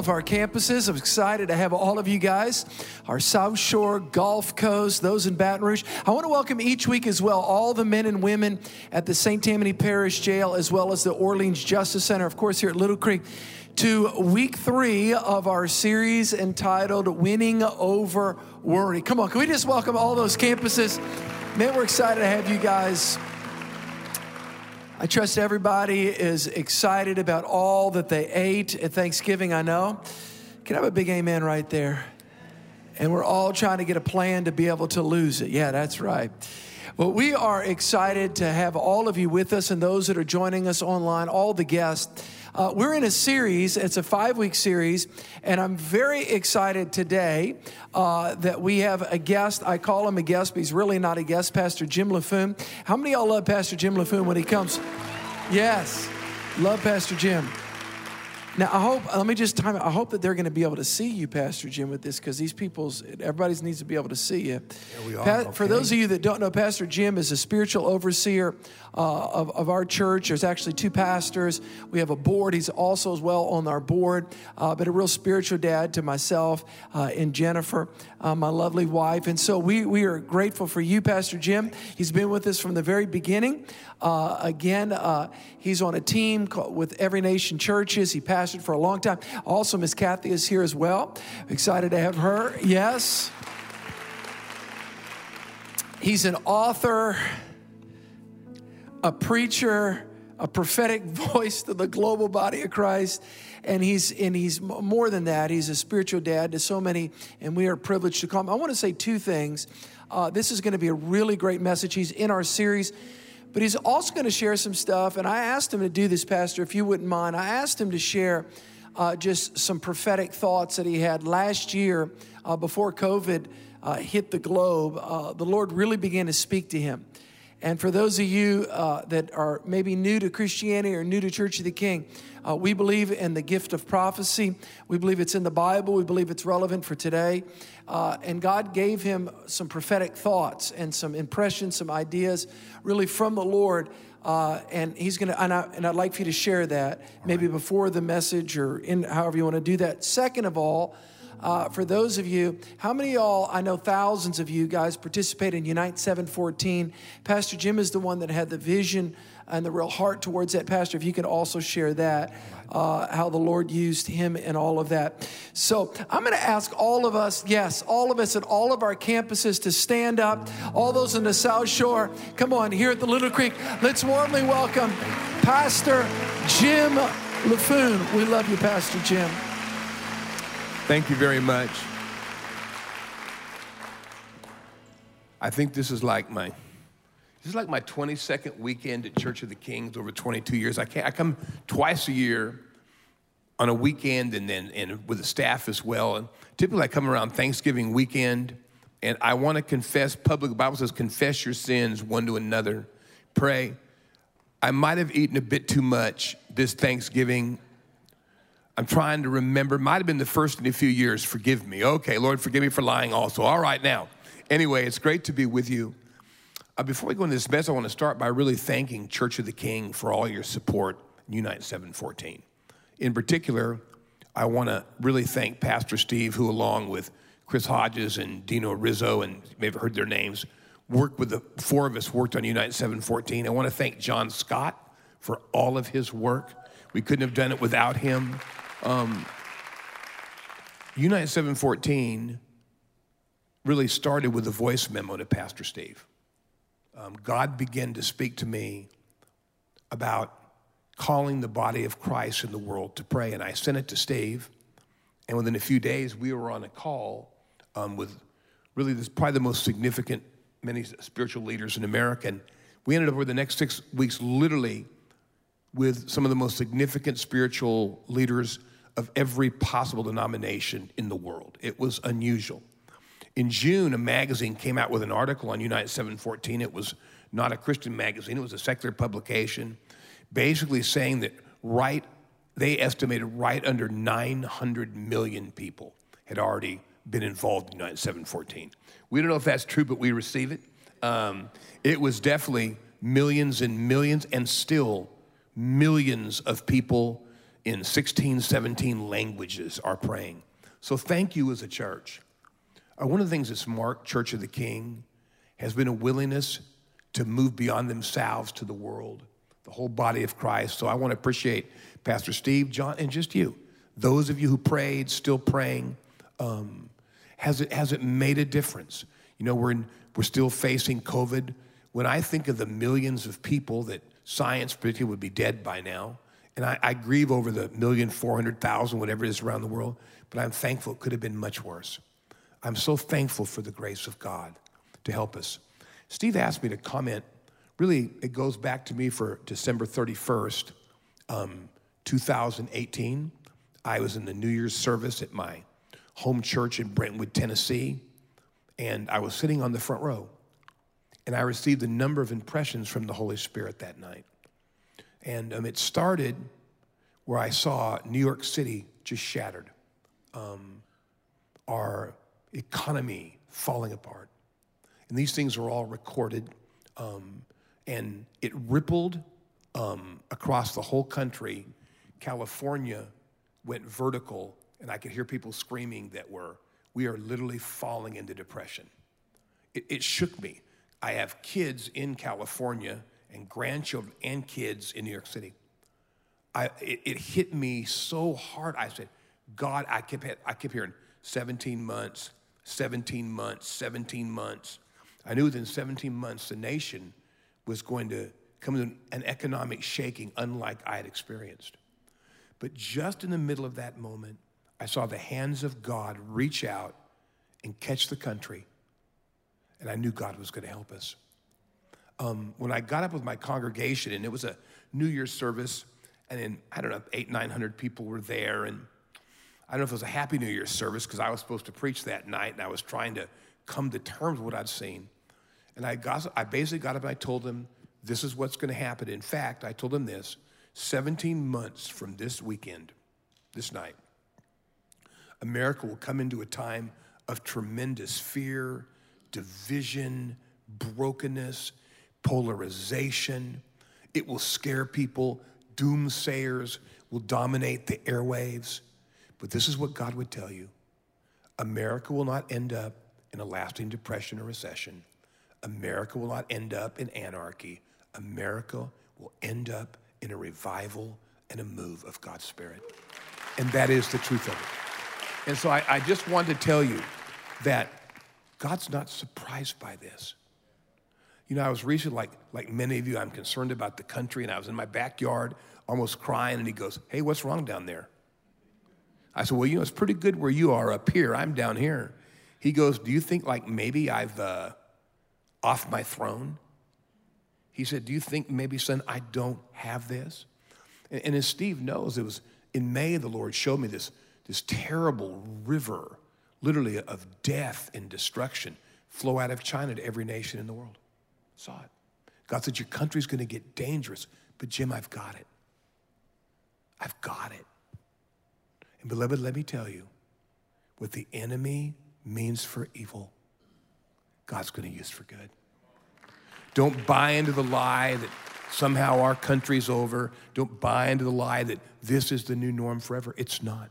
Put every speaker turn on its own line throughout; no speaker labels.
of our campuses. I'm excited to have all of you guys, our South Shore, Gulf Coast, those in Baton Rouge. I want to welcome each week as well all the men and women at the St. Tammany Parish Jail, as well as the Orleans Justice Center, of course, here at Little Creek, to week three of our series entitled Winning Over Worry. Come on, can we just welcome all those campuses? Man, we're excited to have you guys I trust everybody is excited about all that they ate at Thanksgiving, I know. Can I have a big amen right there? And we're all trying to get a plan to be able to lose it. Yeah, that's right. Well, we are excited to have all of you with us and those that are joining us online, all the guests. Uh, we're in a series, it's a five week series, and I'm very excited today uh, that we have a guest. I call him a guest, but he's really not a guest, Pastor Jim Laffoon. How many y'all love Pastor Jim Laffoon when he comes? Yes, love Pastor Jim. Now, I hope, let me just time it. I hope that they're going to be able to see you, Pastor Jim, with this because these people's, everybody needs to be able to see you.
Yeah, we are.
Pa-
okay.
For those of you that don't know, Pastor Jim is a spiritual overseer uh, of, of our church. There's actually two pastors. We have a board. He's also as well on our board, uh, but a real spiritual dad to myself uh, and Jennifer, uh, my lovely wife. And so we, we are grateful for you, Pastor Jim. He's been with us from the very beginning. Uh, again, uh, he's on a team called, with Every Nation Churches. He pastored for a long time. Also, Miss Kathy is here as well. Excited to have her. Yes. He's an author, a preacher, a prophetic voice to the global body of Christ. And he's and he's more than that. He's a spiritual dad to so many, and we are privileged to come. I want to say two things. Uh, this is going to be a really great message. He's in our series, but he's also going to share some stuff. And I asked him to do this, Pastor, if you wouldn't mind. I asked him to share uh, just some prophetic thoughts that he had last year uh, before COVID uh, hit the globe. Uh, the Lord really began to speak to him. And for those of you uh, that are maybe new to Christianity or new to Church of the King, uh, we believe in the gift of prophecy. We believe it's in the Bible. We believe it's relevant for today. Uh, and God gave him some prophetic thoughts and some impressions, some ideas, really from the Lord. Uh, and he's going to, and, I, and I'd like for you to share that maybe before the message or in however you want to do that. Second of all, uh, for those of you, how many y'all, I know thousands of you guys participate in Unite 714. Pastor Jim is the one that had the vision and the real heart towards that. Pastor, if you could also share that, uh, how the Lord used him and all of that. So I'm going to ask all of us, yes, all of us at all of our campuses to stand up. All those in the South Shore, come on, here at the Little Creek, let's warmly welcome Pastor Jim Laffoon. We love you, Pastor Jim.
Thank you very much. I think this is like my this is like my 22nd weekend at Church of the Kings over 22 years. I, can I come twice a year on a weekend and then and with the staff as well. And typically I come around Thanksgiving weekend and I want to confess public. Bible says, confess your sins one to another. Pray. I might have eaten a bit too much this Thanksgiving. I'm trying to remember. Might have been the first in a few years. Forgive me. Okay, Lord, forgive me for lying also. All right, now. Anyway, it's great to be with you. Uh, before we go into this mess, I want to start by really thanking Church of the King for all your support Unite 714. In particular, I want to really thank Pastor Steve, who, along with Chris Hodges and Dino Rizzo, and you may have heard their names, worked with the four of us worked on Unite 714. I want to thank John Scott for all of his work. We couldn't have done it without him. Um, Unite 714 really started with a voice memo to Pastor Steve. Um, God began to speak to me about calling the body of Christ in the world to pray, and I sent it to Steve. And within a few days, we were on a call um, with really this probably the most significant many spiritual leaders in America. And we ended up over the next six weeks, literally, with some of the most significant spiritual leaders of every possible denomination in the world. It was unusual. In June, a magazine came out with an article on Unite 714. It was not a Christian magazine, it was a secular publication, basically saying that right, they estimated right under 900 million people had already been involved in Unite 714. We don't know if that's true, but we receive it. Um, it was definitely millions and millions, and still millions of people in 16, 17 languages are praying. So thank you as a church. Uh, one of the things that's marked Church of the King has been a willingness to move beyond themselves to the world, the whole body of Christ. So I want to appreciate Pastor Steve, John, and just you. Those of you who prayed, still praying, um, has, it, has it made a difference? You know, we're, in, we're still facing COVID. When I think of the millions of people that science particularly, would be dead by now, and I, I grieve over the million, four hundred thousand, whatever it is around the world, but I'm thankful it could have been much worse. I'm so thankful for the grace of God to help us. Steve asked me to comment. Really, it goes back to me for December 31st, um, 2018. I was in the New Year's service at my home church in Brentwood, Tennessee, and I was sitting on the front row. And I received a number of impressions from the Holy Spirit that night. And um, it started where I saw New York City just shattered, um, our economy falling apart. And these things are all recorded. Um, and it rippled um, across the whole country. California went vertical, and I could hear people screaming that we're, we are literally falling into depression. It, it shook me. I have kids in California and grandchildren and kids in New York City. I, it, it hit me so hard. I said, God, I kept, I kept hearing 17 months, 17 months, 17 months. I knew within 17 months the nation was going to come to an economic shaking unlike I had experienced. But just in the middle of that moment, I saw the hands of God reach out and catch the country, and I knew God was going to help us um, when I got up with my congregation, and it was a New Year's service, and then, I don't know, eight, 900 people were there. And I don't know if it was a Happy New Year's service because I was supposed to preach that night, and I was trying to come to terms with what I'd seen. And I, got, I basically got up and I told them, this is what's going to happen. In fact, I told them this 17 months from this weekend, this night, America will come into a time of tremendous fear, division, brokenness, polarization. It will scare people. Doomsayers will dominate the airwaves. But this is what God would tell you America will not end up in a lasting depression or recession. America will not end up in anarchy. America will end up in a revival and a move of God's Spirit. And that is the truth of it. And so I, I just want to tell you that God's not surprised by this. You know, I was recently, like, like many of you, I'm concerned about the country, and I was in my backyard almost crying, and he goes, Hey, what's wrong down there? I said, Well, you know, it's pretty good where you are up here. I'm down here. He goes, Do you think like maybe I've uh, off my throne? He said, Do you think maybe, son, I don't have this? And, and as Steve knows, it was in May, the Lord showed me this, this terrible river, literally of death and destruction, flow out of China to every nation in the world saw it. God said, Your country's going to get dangerous, but Jim, I've got it. I've got it. And beloved, let me tell you what the enemy means for evil, God's going to use for good. Don't buy into the lie that somehow our country's over. Don't buy into the lie that this is the new norm forever. It's not.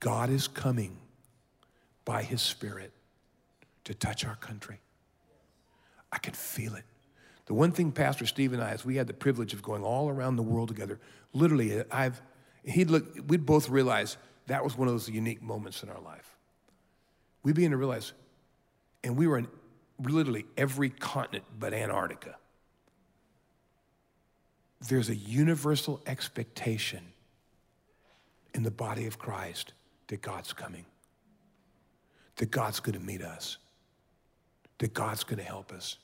God is coming by his Spirit to touch our country. I can feel it. The one thing Pastor Steve and I, as we had the privilege of going all around the world together, literally, I've, he'd look, we'd both realize that was one of those unique moments in our life. We began to realize, and we were in literally every continent but Antarctica. There's a universal expectation in the body of Christ that God's coming, that God's going to meet us that God's going to help us.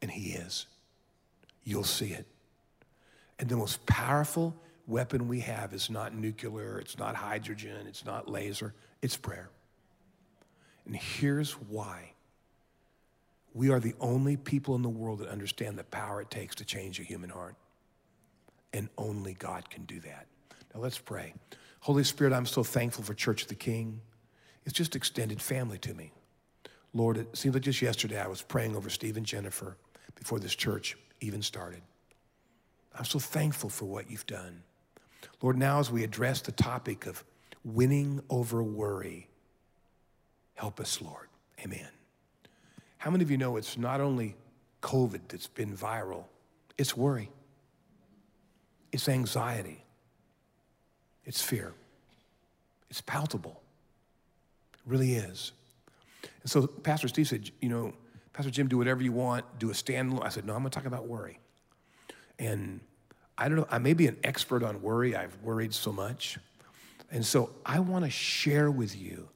And He is. You'll see it. And the most powerful weapon we have is not nuclear, it's not hydrogen, it's not laser, it's prayer. And here's why we are the only people in the world that understand the power it takes to change a human heart. And only God can do that. Now let's pray. Holy Spirit, I'm so thankful for Church of the King. It's just extended family to me. Lord, it seems like just yesterday I was praying over Steve and Jennifer before this church even started. I'm so thankful for what you've done. Lord, now as we address the topic of winning over worry, help us, Lord. Amen. How many of you know it's not only COVID that's been viral, it's worry, it's anxiety, it's fear, it's palpable. Really is. And so Pastor Steve said, you know, Pastor Jim, do whatever you want, do a standalone. I said, no, I'm going to talk about worry. And I don't know, I may be an expert on worry. I've worried so much. And so I want to share with you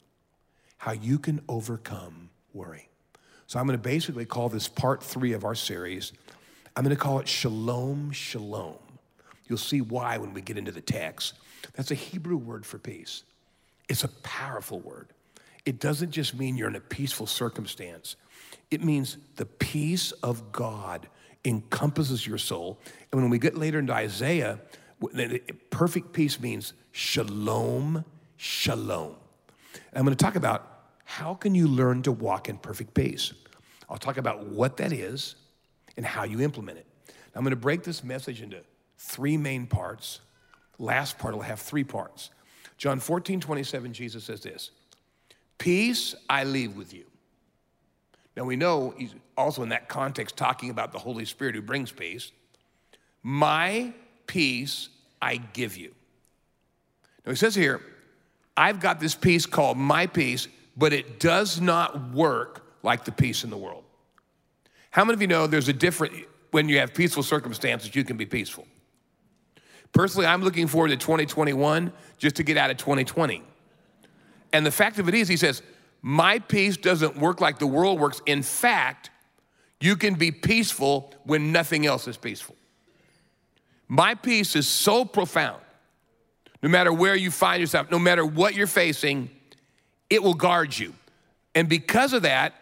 how you can overcome worry. So I'm going to basically call this part three of our series. I'm going to call it Shalom, Shalom. You'll see why when we get into the text. That's a Hebrew word for peace. It's a powerful word. It doesn't just mean you're in a peaceful circumstance, it means the peace of God encompasses your soul. And when we get later into Isaiah, perfect peace means shalom, shalom. And I'm going to talk about how can you learn to walk in perfect peace. I'll talk about what that is and how you implement it. I'm going to break this message into three main parts. Last part will have three parts. John 14, 27, Jesus says this Peace I leave with you. Now we know he's also in that context talking about the Holy Spirit who brings peace. My peace I give you. Now he says here, I've got this peace called my peace, but it does not work like the peace in the world. How many of you know there's a different, when you have peaceful circumstances, you can be peaceful? Personally, I'm looking forward to 2021 just to get out of 2020. And the fact of it is, he says, my peace doesn't work like the world works. In fact, you can be peaceful when nothing else is peaceful. My peace is so profound. No matter where you find yourself, no matter what you're facing, it will guard you. And because of that,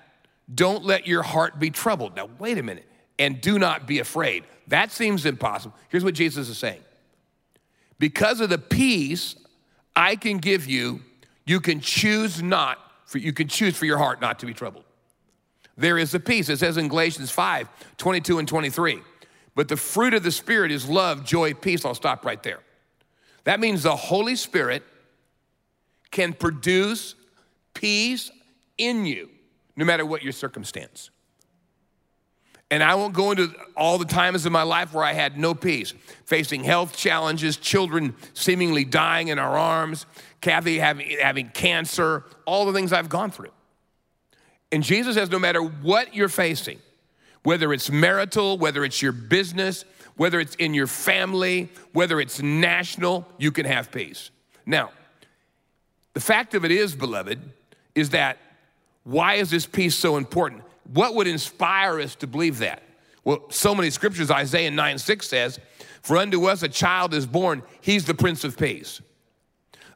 don't let your heart be troubled. Now, wait a minute. And do not be afraid. That seems impossible. Here's what Jesus is saying Because of the peace I can give you, you can choose not, for, you can choose for your heart not to be troubled. There is a peace. It says in Galatians 5 22 and 23. But the fruit of the Spirit is love, joy, peace. I'll stop right there. That means the Holy Spirit can produce peace in you, no matter what your circumstance. And I won't go into all the times in my life where I had no peace, facing health challenges, children seemingly dying in our arms, Kathy having, having cancer, all the things I've gone through. And Jesus says no matter what you're facing, whether it's marital, whether it's your business, whether it's in your family, whether it's national, you can have peace. Now, the fact of it is, beloved, is that why is this peace so important? What would inspire us to believe that? Well, so many scriptures, Isaiah 9 6 says, For unto us a child is born, he's the Prince of Peace.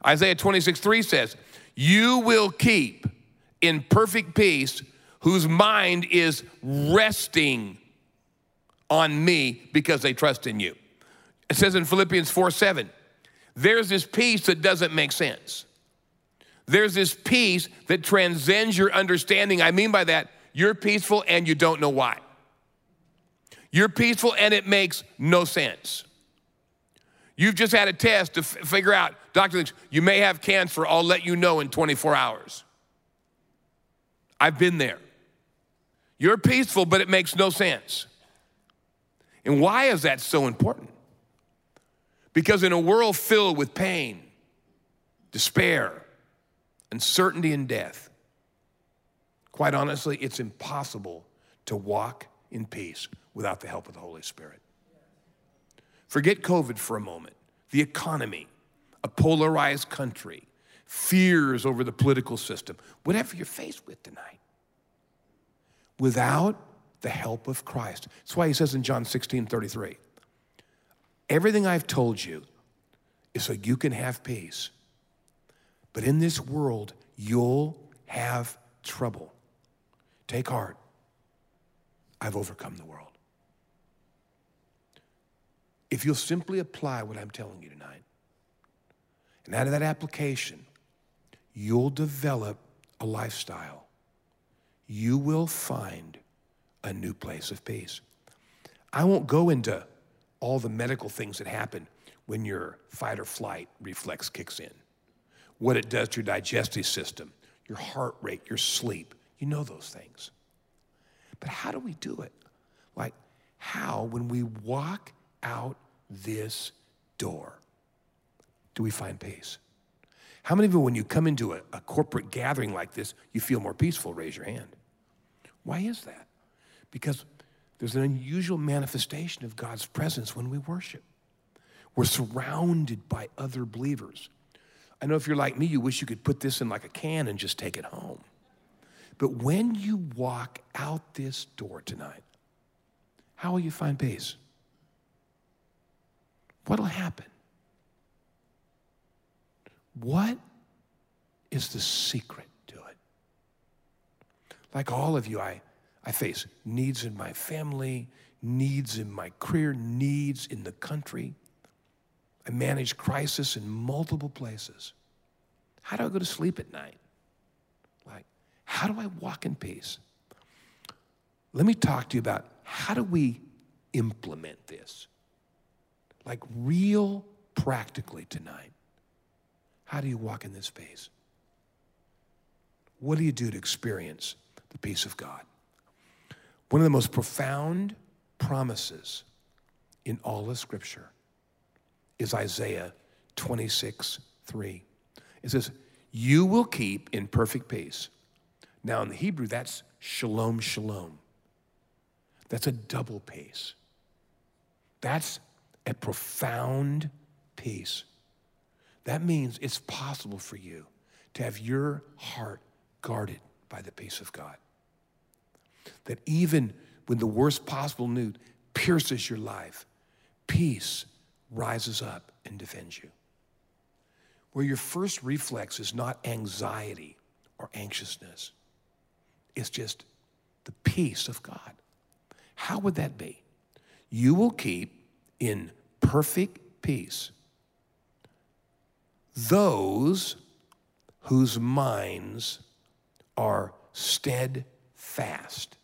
Isaiah 26 3 says, You will keep in perfect peace whose mind is resting on me because they trust in you. It says in Philippians 4 7, there's this peace that doesn't make sense. There's this peace that transcends your understanding. I mean by that, you're peaceful and you don't know why. You're peaceful and it makes no sense. You've just had a test to f- figure out, doctor, Lynch, you may have cancer. I'll let you know in 24 hours. I've been there. You're peaceful, but it makes no sense. And why is that so important? Because in a world filled with pain, despair, uncertainty, and death, quite honestly, it's impossible to walk in peace without the help of the Holy Spirit. Forget COVID for a moment, the economy, a polarized country, fears over the political system, whatever you're faced with tonight. Without the help of Christ. That's why he says in John 16 33, everything I've told you is so you can have peace. But in this world, you'll have trouble. Take heart. I've overcome the world. If you'll simply apply what I'm telling you tonight, and out of that application, you'll develop a lifestyle. You will find a new place of peace. I won't go into all the medical things that happen when your fight or flight reflex kicks in, what it does to your digestive system, your heart rate, your sleep. You know those things. But how do we do it? Like, how, when we walk out this door, do we find peace? How many of you, when you come into a, a corporate gathering like this, you feel more peaceful? Raise your hand. Why is that? Because there's an unusual manifestation of God's presence when we worship. We're surrounded by other believers. I know if you're like me, you wish you could put this in like a can and just take it home. But when you walk out this door tonight, how will you find peace? What'll happen? What is the secret to it? Like all of you, I, I face needs in my family, needs in my career, needs in the country. I manage crisis in multiple places. How do I go to sleep at night? Like, how do I walk in peace? Let me talk to you about how do we implement this? Like, real practically tonight. How do you walk in this space? What do you do to experience the peace of God? One of the most profound promises in all of Scripture is Isaiah 26 3. It says, You will keep in perfect peace. Now, in the Hebrew, that's shalom, shalom. That's a double peace. That's a profound peace. That means it's possible for you to have your heart guarded by the peace of God. That even when the worst possible news pierces your life, peace rises up and defends you. Where your first reflex is not anxiety or anxiousness, it's just the peace of God. How would that be? You will keep in perfect peace those whose minds are steadfast.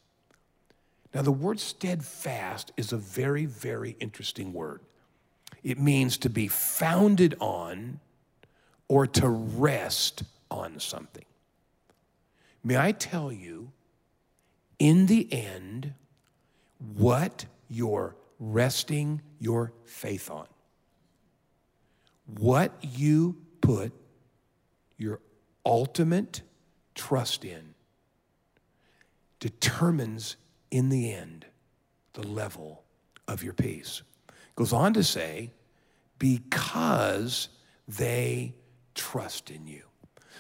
Now, the word steadfast is a very, very interesting word. It means to be founded on or to rest on something. May I tell you, in the end, what you're resting your faith on what you put your ultimate trust in determines in the end the level of your peace. Goes on to say, because they trust in you.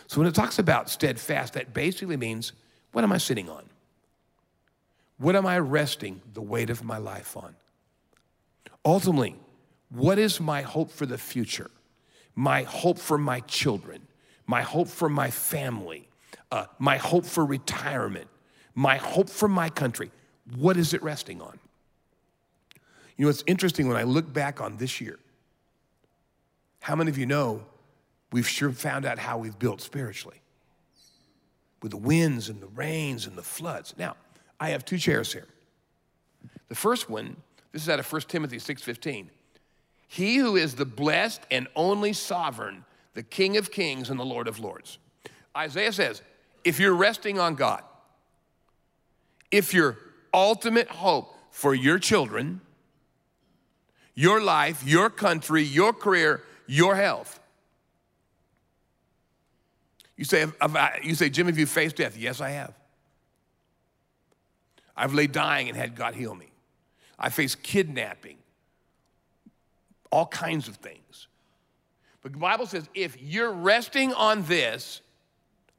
So when it talks about steadfast, that basically means what am I sitting on? What am I resting the weight of my life on? Ultimately, what is my hope for the future? My hope for my children, my hope for my family, uh, my hope for retirement, my hope for my country. What is it resting on? You know, it's interesting when I look back on this year. How many of you know we've sure found out how we've built spiritually? With the winds and the rains and the floods. Now, I have two chairs here. The first one, this is out of 1 Timothy 6:15. He who is the blessed and only sovereign, the King of kings and the Lord of lords. Isaiah says, if you're resting on God, if your ultimate hope for your children, your life, your country, your career, your health. You say, you say, Jim, have you faced death? Yes, I have. I've laid dying and had God heal me. I faced kidnapping all kinds of things. But the Bible says if you're resting on this,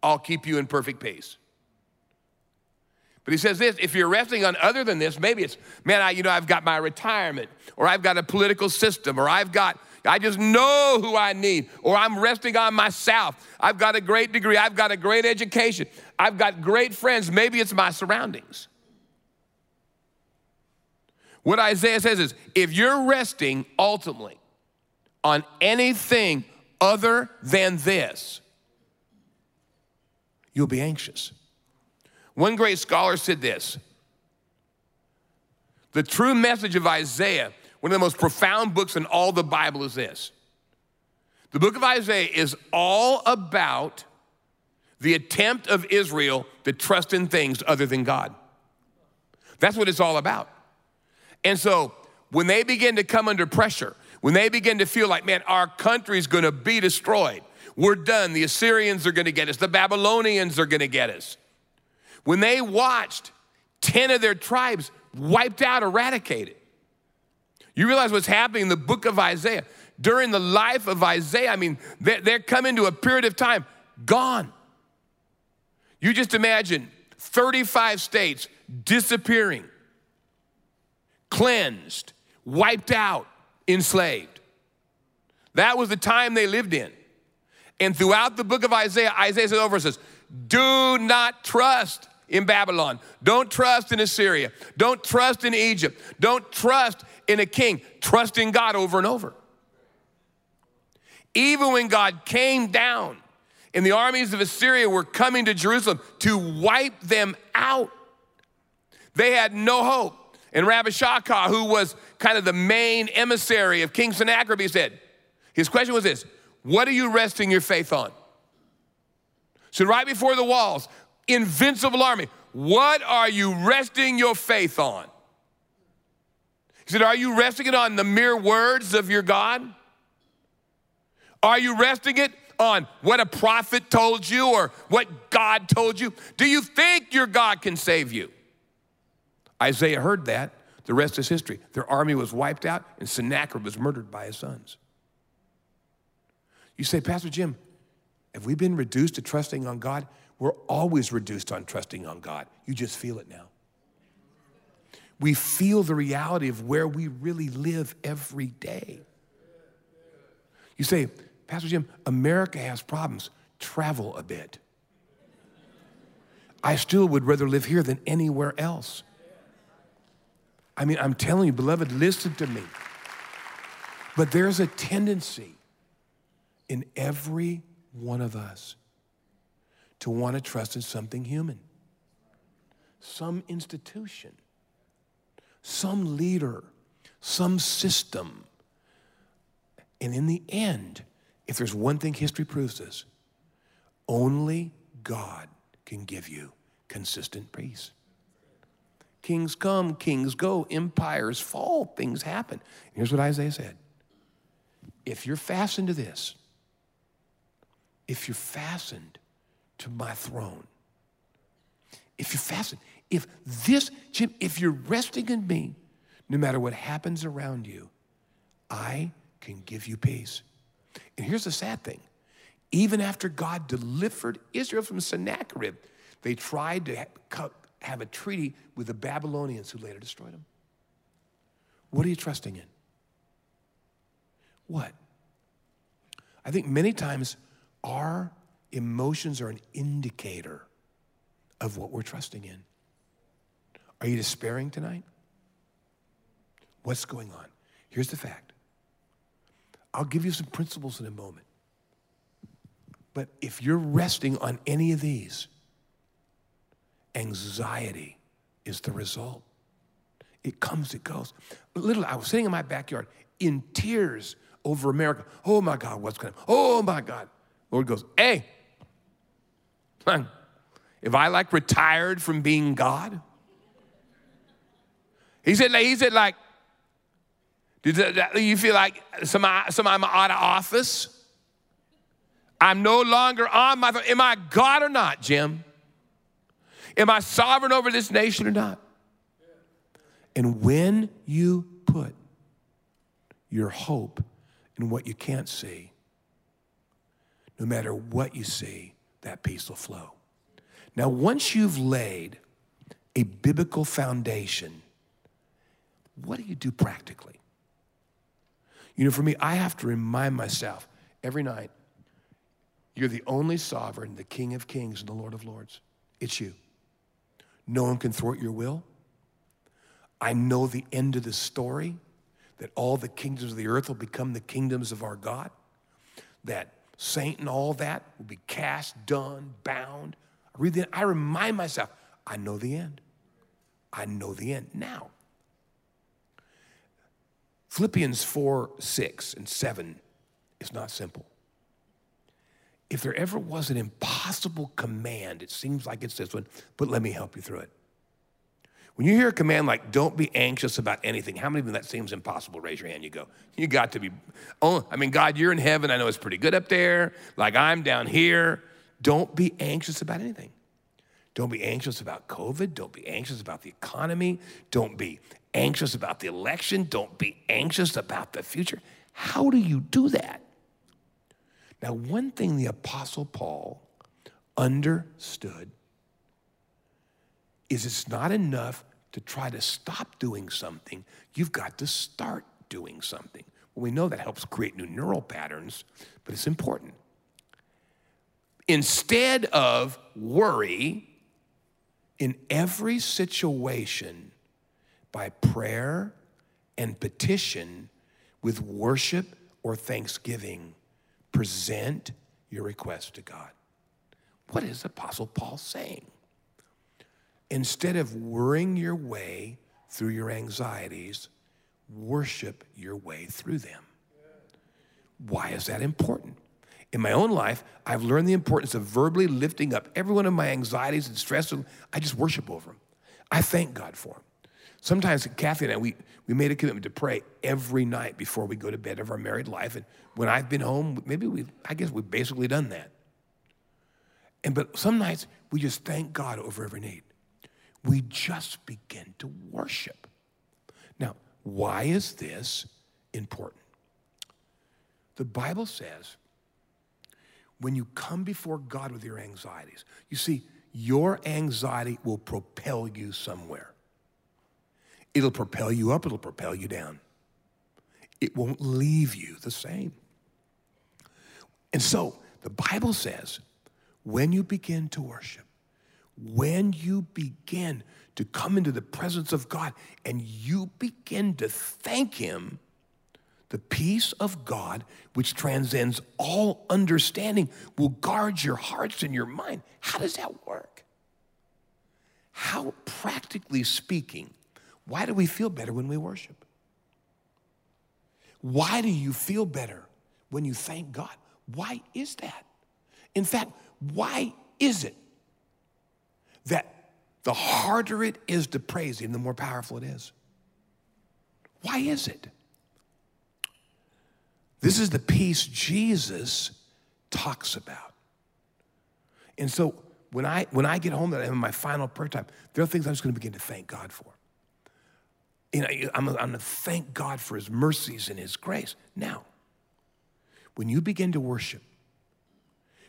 I'll keep you in perfect peace. But he says this if you're resting on other than this, maybe it's, man, I, you know, I've got my retirement, or I've got a political system, or I've got, I just know who I need, or I'm resting on myself. I've got a great degree, I've got a great education, I've got great friends. Maybe it's my surroundings. What Isaiah says is if you're resting ultimately on anything other than this, you'll be anxious. One great scholar said this The true message of Isaiah one of the most profound books in all the Bible is this. The book of Isaiah is all about the attempt of Israel to trust in things other than God. That's what it's all about. And so when they begin to come under pressure, when they begin to feel like, man, our country's gonna be destroyed, we're done, the Assyrians are gonna get us, the Babylonians are gonna get us. When they watched 10 of their tribes wiped out, eradicated, you realize what's happening in the book of Isaiah. During the life of Isaiah, I mean, they're, they're coming to a period of time gone. You just imagine 35 states disappearing, cleansed, wiped out, enslaved. That was the time they lived in. And throughout the book of Isaiah, Isaiah says over says, Do not trust in Babylon. Don't trust in Assyria. Don't trust in Egypt. Don't trust in a king. Trust in God over and over. Even when God came down and the armies of Assyria were coming to Jerusalem to wipe them out, they had no hope. And Rabshakeh, who was kind of the main emissary of King Sennacherib, said, his question was this What are you resting your faith on? So, right before the walls, invincible army, what are you resting your faith on? He said, Are you resting it on the mere words of your God? Are you resting it on what a prophet told you or what God told you? Do you think your God can save you? Isaiah heard that. The rest is history. Their army was wiped out, and Sennacherib was murdered by his sons. You say, Pastor Jim, have we been reduced to trusting on God? We're always reduced on trusting on God. You just feel it now. We feel the reality of where we really live every day. You say, Pastor Jim, America has problems. Travel a bit. I still would rather live here than anywhere else. I mean, I'm telling you, beloved, listen to me. But there's a tendency in every one of us to want to trust in something human, some institution, some leader, some system. And in the end, if there's one thing history proves us, only God can give you consistent peace. Kings come, kings go, empires fall, things happen. Here's what Isaiah said If you're fastened to this, if you're fastened to my throne, if you're fastened, if this, Jim, if you're resting in me, no matter what happens around you, I can give you peace. And here's the sad thing even after God delivered Israel from Sennacherib, they tried to have a treaty with the Babylonians who later destroyed them. What are you trusting in? What? I think many times our emotions are an indicator of what we're trusting in. Are you despairing tonight? What's going on? Here's the fact I'll give you some principles in a moment. But if you're resting on any of these, Anxiety is the result. It comes, it goes. Literally, I was sitting in my backyard in tears over America. Oh my God, what's going on? Oh my God. Lord goes, hey, if I like retired from being God, he said, he said, like, you feel like some, some I'm out of office? I'm no longer on my, am I God or not, Jim? Am I sovereign over this nation or not? And when you put your hope in what you can't see, no matter what you see, that peace will flow. Now, once you've laid a biblical foundation, what do you do practically? You know, for me, I have to remind myself every night you're the only sovereign, the King of kings, and the Lord of lords. It's you. No one can thwart your will. I know the end of the story that all the kingdoms of the earth will become the kingdoms of our God, that Satan, all that will be cast, done, bound. I read the, I remind myself, I know the end. I know the end. Now, Philippians 4, 6, and 7 is not simple. If there ever was an impossible command, it seems like it's this one, but let me help you through it. When you hear a command like, don't be anxious about anything, how many of you that seems impossible? Raise your hand, you go. You got to be, oh, I mean, God, you're in heaven. I know it's pretty good up there. Like I'm down here. Don't be anxious about anything. Don't be anxious about COVID. Don't be anxious about the economy. Don't be anxious about the election. Don't be anxious about the future. How do you do that? Now, one thing the Apostle Paul understood is it's not enough to try to stop doing something, you've got to start doing something. Well, we know that helps create new neural patterns, but it's important. Instead of worry, in every situation, by prayer and petition with worship or thanksgiving, present your request to God. What is Apostle Paul saying? Instead of worrying your way through your anxieties, worship your way through them. Why is that important? In my own life, I've learned the importance of verbally lifting up every one of my anxieties and stresses. I just worship over them. I thank God for them. Sometimes Kathy and I, we, we made a commitment to pray every night before we go to bed of our married life. And when I've been home, maybe we, I guess we've basically done that. And but some nights we just thank God over every need. We just begin to worship. Now, why is this important? The Bible says when you come before God with your anxieties, you see, your anxiety will propel you somewhere. It'll propel you up, it'll propel you down. It won't leave you the same. And so the Bible says when you begin to worship, when you begin to come into the presence of God and you begin to thank Him, the peace of God, which transcends all understanding, will guard your hearts and your mind. How does that work? How, practically speaking, why do we feel better when we worship? Why do you feel better when you thank God? Why is that? In fact, why is it that the harder it is to praise Him, the more powerful it is? Why is it? This is the peace Jesus talks about. And so when I when I get home that I'm in my final prayer time, there are things I'm just going to begin to thank God for. You know, I'm, I'm going to thank God for His mercies and His grace. Now, when you begin to worship,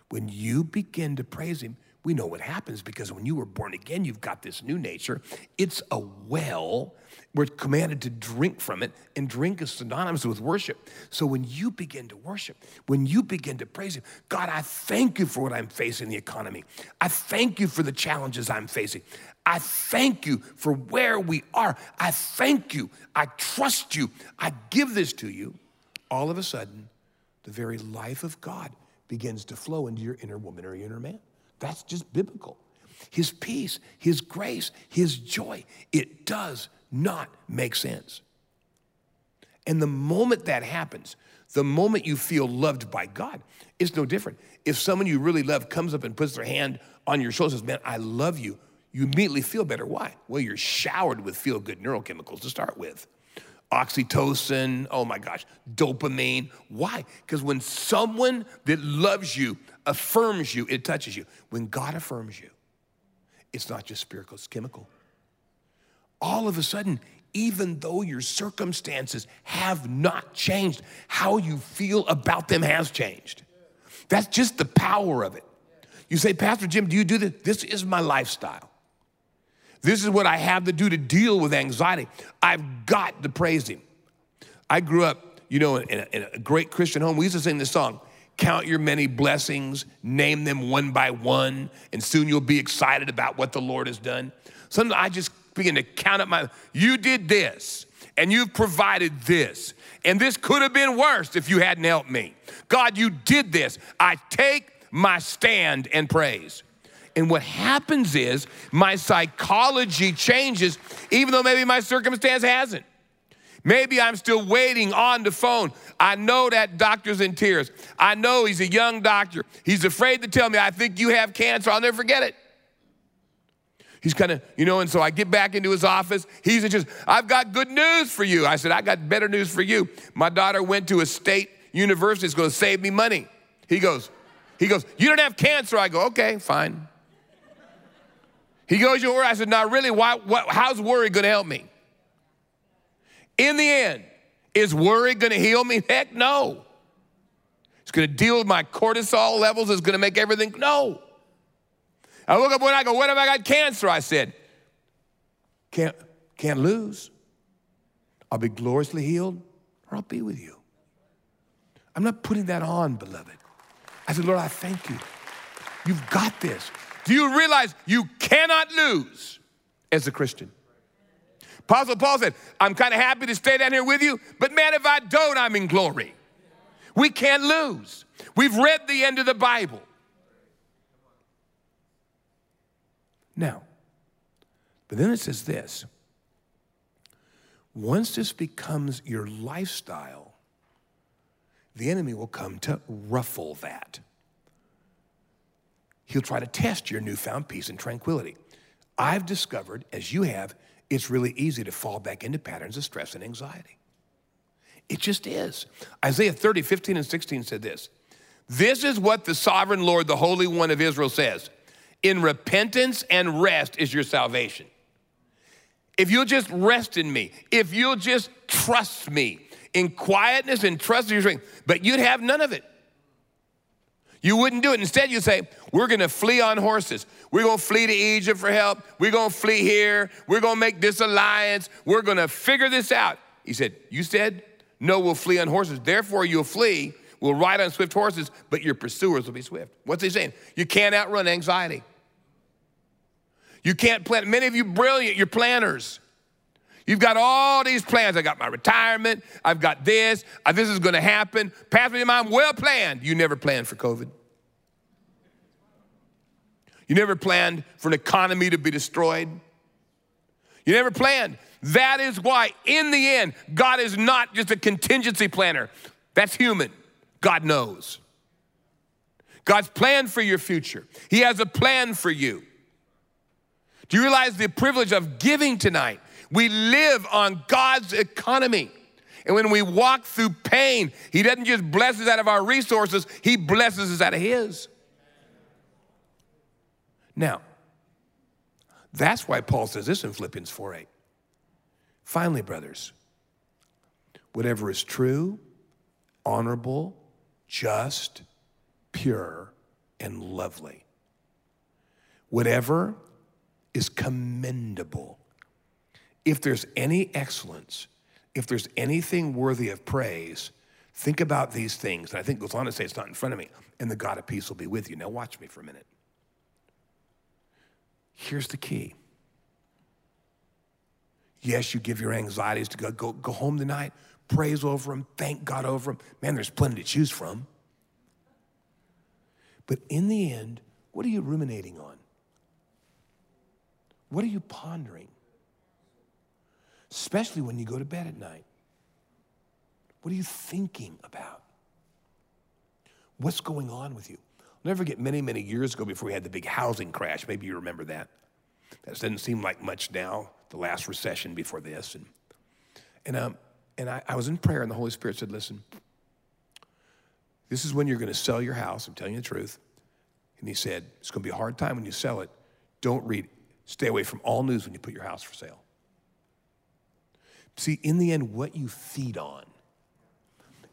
when you begin to praise Him, we know what happens because when you were born again, you've got this new nature. It's a well. We're commanded to drink from it, and drink is synonymous with worship. So when you begin to worship, when you begin to praise Him, God, I thank you for what I'm facing in the economy. I thank you for the challenges I'm facing. I thank you for where we are. I thank you. I trust you. I give this to you. All of a sudden, the very life of God begins to flow into your inner woman or your inner man. That's just biblical. His peace, His grace, His joy, it does not make sense. And the moment that happens, the moment you feel loved by God, it's no different. If someone you really love comes up and puts their hand on your shoulder and says, Man, I love you, you immediately feel better. Why? Well, you're showered with feel good neurochemicals to start with oxytocin, oh my gosh, dopamine. Why? Because when someone that loves you affirms you, it touches you. When God affirms you, it's not just spiritual, it's chemical. All of a sudden, even though your circumstances have not changed, how you feel about them has changed. That's just the power of it. You say, Pastor Jim, do you do this? This is my lifestyle. This is what I have to do to deal with anxiety. I've got to praise Him. I grew up, you know, in a, in a great Christian home. We used to sing this song Count your many blessings, name them one by one, and soon you'll be excited about what the Lord has done. Sometimes I just begin to count up my, you did this, and you've provided this, and this could have been worse if you hadn't helped me. God, you did this. I take my stand and praise. And what happens is my psychology changes, even though maybe my circumstance hasn't. Maybe I'm still waiting on the phone. I know that doctor's in tears. I know he's a young doctor. He's afraid to tell me, I think you have cancer. I'll never forget it. He's kind of, you know, and so I get back into his office. He's just, I've got good news for you. I said, I got better news for you. My daughter went to a state university. It's going to save me money. He goes, he goes, you don't have cancer. I go, okay, fine. He goes, you're worried. I said, not really. Why, what, how's worry going to help me? In the end, is worry going to heal me? Heck no. It's going to deal with my cortisol levels. It's going to make everything. No. I look up when I go, what if I got cancer? I said, can't, can't lose. I'll be gloriously healed or I'll be with you. I'm not putting that on, beloved. I said, Lord, I thank you. You've got this. Do you realize you cannot lose as a Christian? Apostle Paul said, I'm kind of happy to stay down here with you, but man, if I don't, I'm in glory. We can't lose. We've read the end of the Bible. Now, but then it says this once this becomes your lifestyle, the enemy will come to ruffle that. He'll try to test your newfound peace and tranquility. I've discovered, as you have, it's really easy to fall back into patterns of stress and anxiety. It just is. Isaiah 30, 15, and 16 said this This is what the sovereign Lord, the Holy One of Israel, says in repentance and rest is your salvation. If you'll just rest in me, if you'll just trust me in quietness and trust in your strength, but you'd have none of it. You wouldn't do it. Instead, you say, We're gonna flee on horses. We're gonna flee to Egypt for help. We're gonna flee here. We're gonna make this alliance. We're gonna figure this out. He said, You said, No, we'll flee on horses. Therefore, you'll flee We'll ride on swift horses, but your pursuers will be swift. What's he saying? You can't outrun anxiety. You can't plan. Many of you brilliant, you're planners. You've got all these plans. I got my retirement. I've got this. Uh, this is going to happen. Pastor, I'm well planned. You never planned for COVID. You never planned for an economy to be destroyed. You never planned. That is why, in the end, God is not just a contingency planner. That's human. God knows. God's plan for your future. He has a plan for you. Do you realize the privilege of giving tonight? We live on God's economy. And when we walk through pain, He doesn't just bless us out of our resources, He blesses us out of His. Now, that's why Paul says this in Philippians 4 8. Finally, brothers, whatever is true, honorable, just, pure, and lovely. Whatever is commendable. If there's any excellence, if there's anything worthy of praise, think about these things. And I think goes on to say it's not in front of me. And the God of peace will be with you. Now, watch me for a minute. Here's the key. Yes, you give your anxieties to God. Go, go home tonight, praise over them, thank God over them. Man, there's plenty to choose from. But in the end, what are you ruminating on? What are you pondering? Especially when you go to bed at night. What are you thinking about? What's going on with you? Never forget many, many years ago before we had the big housing crash. Maybe you remember that. That doesn't seem like much now, the last recession before this. And, and um, and I, I was in prayer, and the Holy Spirit said, Listen, this is when you're going to sell your house. I'm telling you the truth. And he said, It's going to be a hard time when you sell it. Don't read, stay away from all news when you put your house for sale. See, in the end, what you feed on.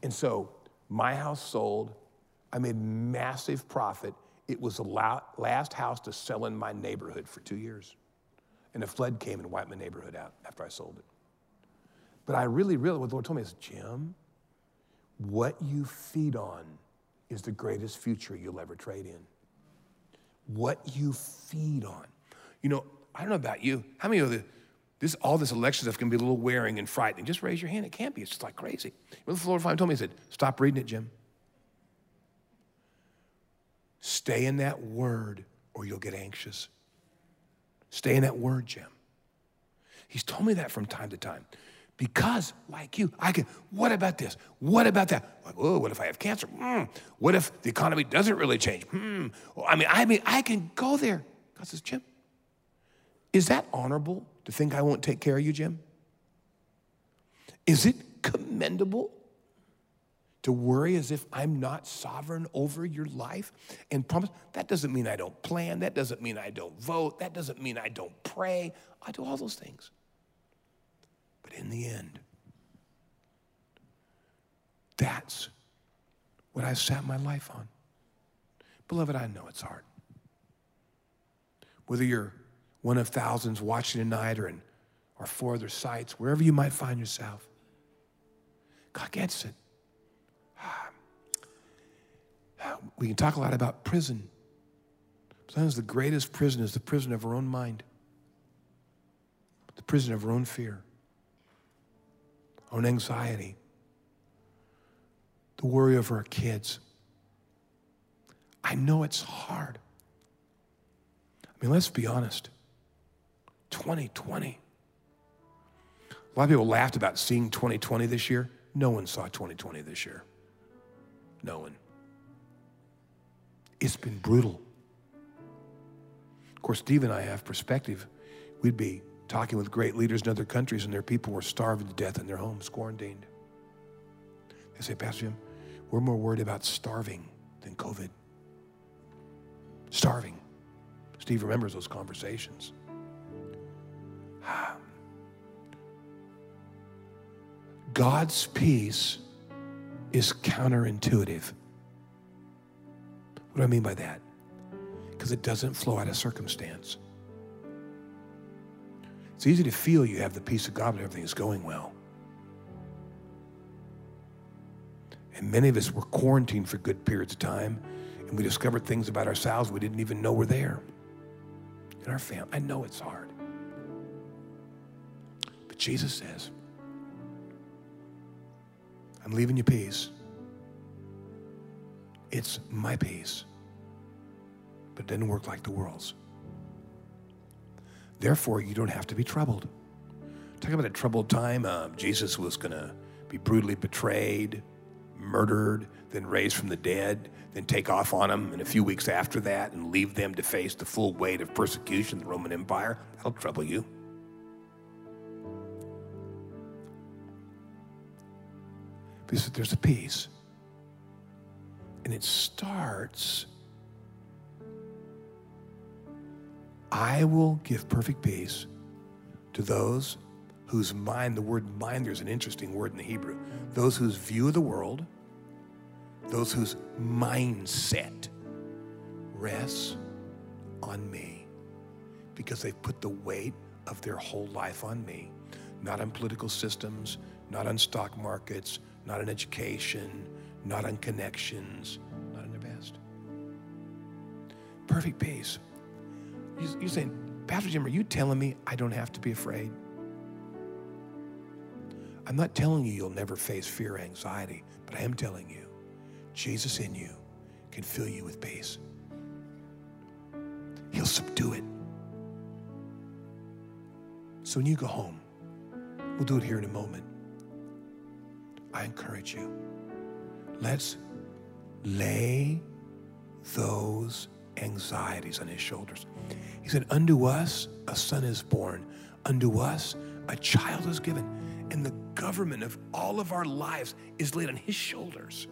And so my house sold. I made massive profit. It was the last house to sell in my neighborhood for two years. And a flood came and wiped my neighborhood out after I sold it. But I really, really, what the Lord told me is, Jim, what you feed on is the greatest future you'll ever trade in. What you feed on. You know, I don't know about you. How many of the this all this election stuff can be a little wearing and frightening? Just raise your hand. It can't be. It's just like crazy. Well, the Lord finally told me, He said, "Stop reading it, Jim. Stay in that word, or you'll get anxious. Stay in that word, Jim." He's told me that from time to time. Because, like you, I can, what about this? What about that? Like, oh, what if I have cancer? Hmm. What if the economy doesn't really change? Well, I mean, I mean, I can go there. God says, Jim, is that honorable to think I won't take care of you, Jim? Is it commendable to worry as if I'm not sovereign over your life and promise? That doesn't mean I don't plan. That doesn't mean I don't vote. That doesn't mean I don't pray. I do all those things. But in the end, that's what I've sat my life on. Beloved, I know it's hard. Whether you're one of thousands watching tonight or in or four other sites, wherever you might find yourself, God gets it. We can talk a lot about prison. Sometimes the greatest prison is the prison of our own mind, the prison of our own fear, our own anxiety, the worry over our kids. I know it's hard. I mean, let's be honest. 2020. A lot of people laughed about seeing 2020 this year. No one saw 2020 this year. No one. It's been brutal. Of course, Steve and I have perspective. We'd be talking with great leaders in other countries, and their people were starving to death in their homes, quarantined. They say, Pastor Jim, we're more worried about starving than COVID. Starving. Steve remembers those conversations. Ah. God's peace is counterintuitive. What do I mean by that? Because it doesn't flow out of circumstance. It's easy to feel you have the peace of God when everything is going well. And many of us were quarantined for good periods of time, and we discovered things about ourselves we didn't even know were there in our family. I know it's hard. But Jesus says, I'm leaving you peace. It's my peace, but it didn't work like the world's. Therefore, you don't have to be troubled. Talk about a troubled time. Uh, Jesus was going to be brutally betrayed, murdered, then raised from the dead, then take off on them in a few weeks after that and leave them to face the full weight of persecution the Roman Empire. That'll trouble you. Because there's a peace. And it starts I will give perfect peace to those whose mind, the word mind, there's an interesting word in the Hebrew, those whose view of the world, those whose mindset rests on me because they've put the weight of their whole life on me, not on political systems, not on stock markets, not on education, not on connections, not on the best. Perfect peace. You're saying, Pastor Jim, are you telling me I don't have to be afraid? I'm not telling you you'll never face fear or anxiety, but I am telling you, Jesus in you can fill you with peace. He'll subdue it. So when you go home, we'll do it here in a moment. I encourage you, let's lay those anxieties on his shoulders. He said, Unto us a son is born, unto us a child is given, and the government of all of our lives is laid on his shoulders.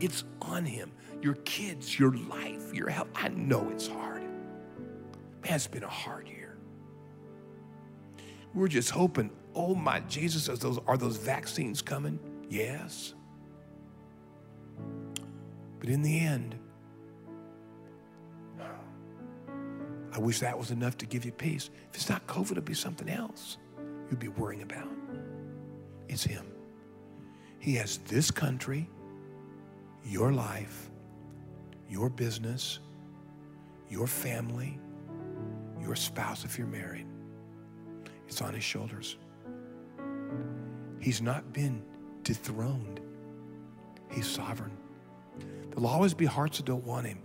It's on him. Your kids, your life, your health. I know it's hard. Man, it's been a hard year. We're just hoping, oh my Jesus, are those, are those vaccines coming? Yes. But in the end, I wish that was enough to give you peace. If it's not COVID, it'll be something else you'd be worrying about. It's Him. He has this country, your life, your business, your family, your spouse if you're married. It's on His shoulders. He's not been dethroned, He's sovereign. There'll always be hearts that don't want Him,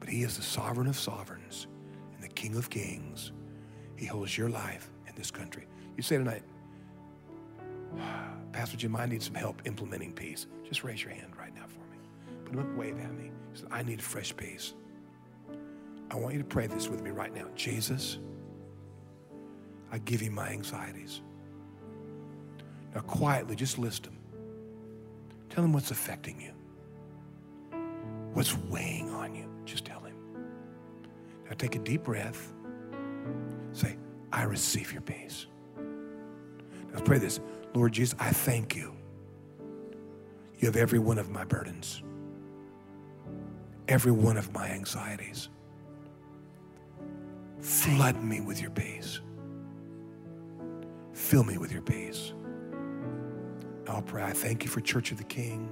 but He is the sovereign of sovereigns and the King of kings. He holds your life in this country. You say tonight, Pastor Jim, I need some help implementing peace. Just raise your hand right now for me. Put them up, wave at me. Say, I need fresh peace. I want you to pray this with me right now. Jesus, I give you my anxieties. Now, quietly, just list them. Tell him what's affecting you, what's weighing on you. Just tell him. Now, take a deep breath. Say, I receive your peace. Now, let's pray this. Lord Jesus, I thank you. You have every one of my burdens, every one of my anxieties. Flood me with your peace. Fill me with your peace. I'll pray. I thank you for Church of the King,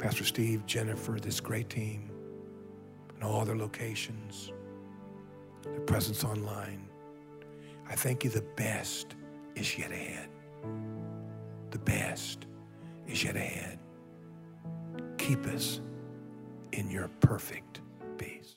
Pastor Steve, Jennifer, this great team, and all their locations, their presence online. I thank you the best is yet ahead. The best is yet ahead. Keep us in your perfect peace.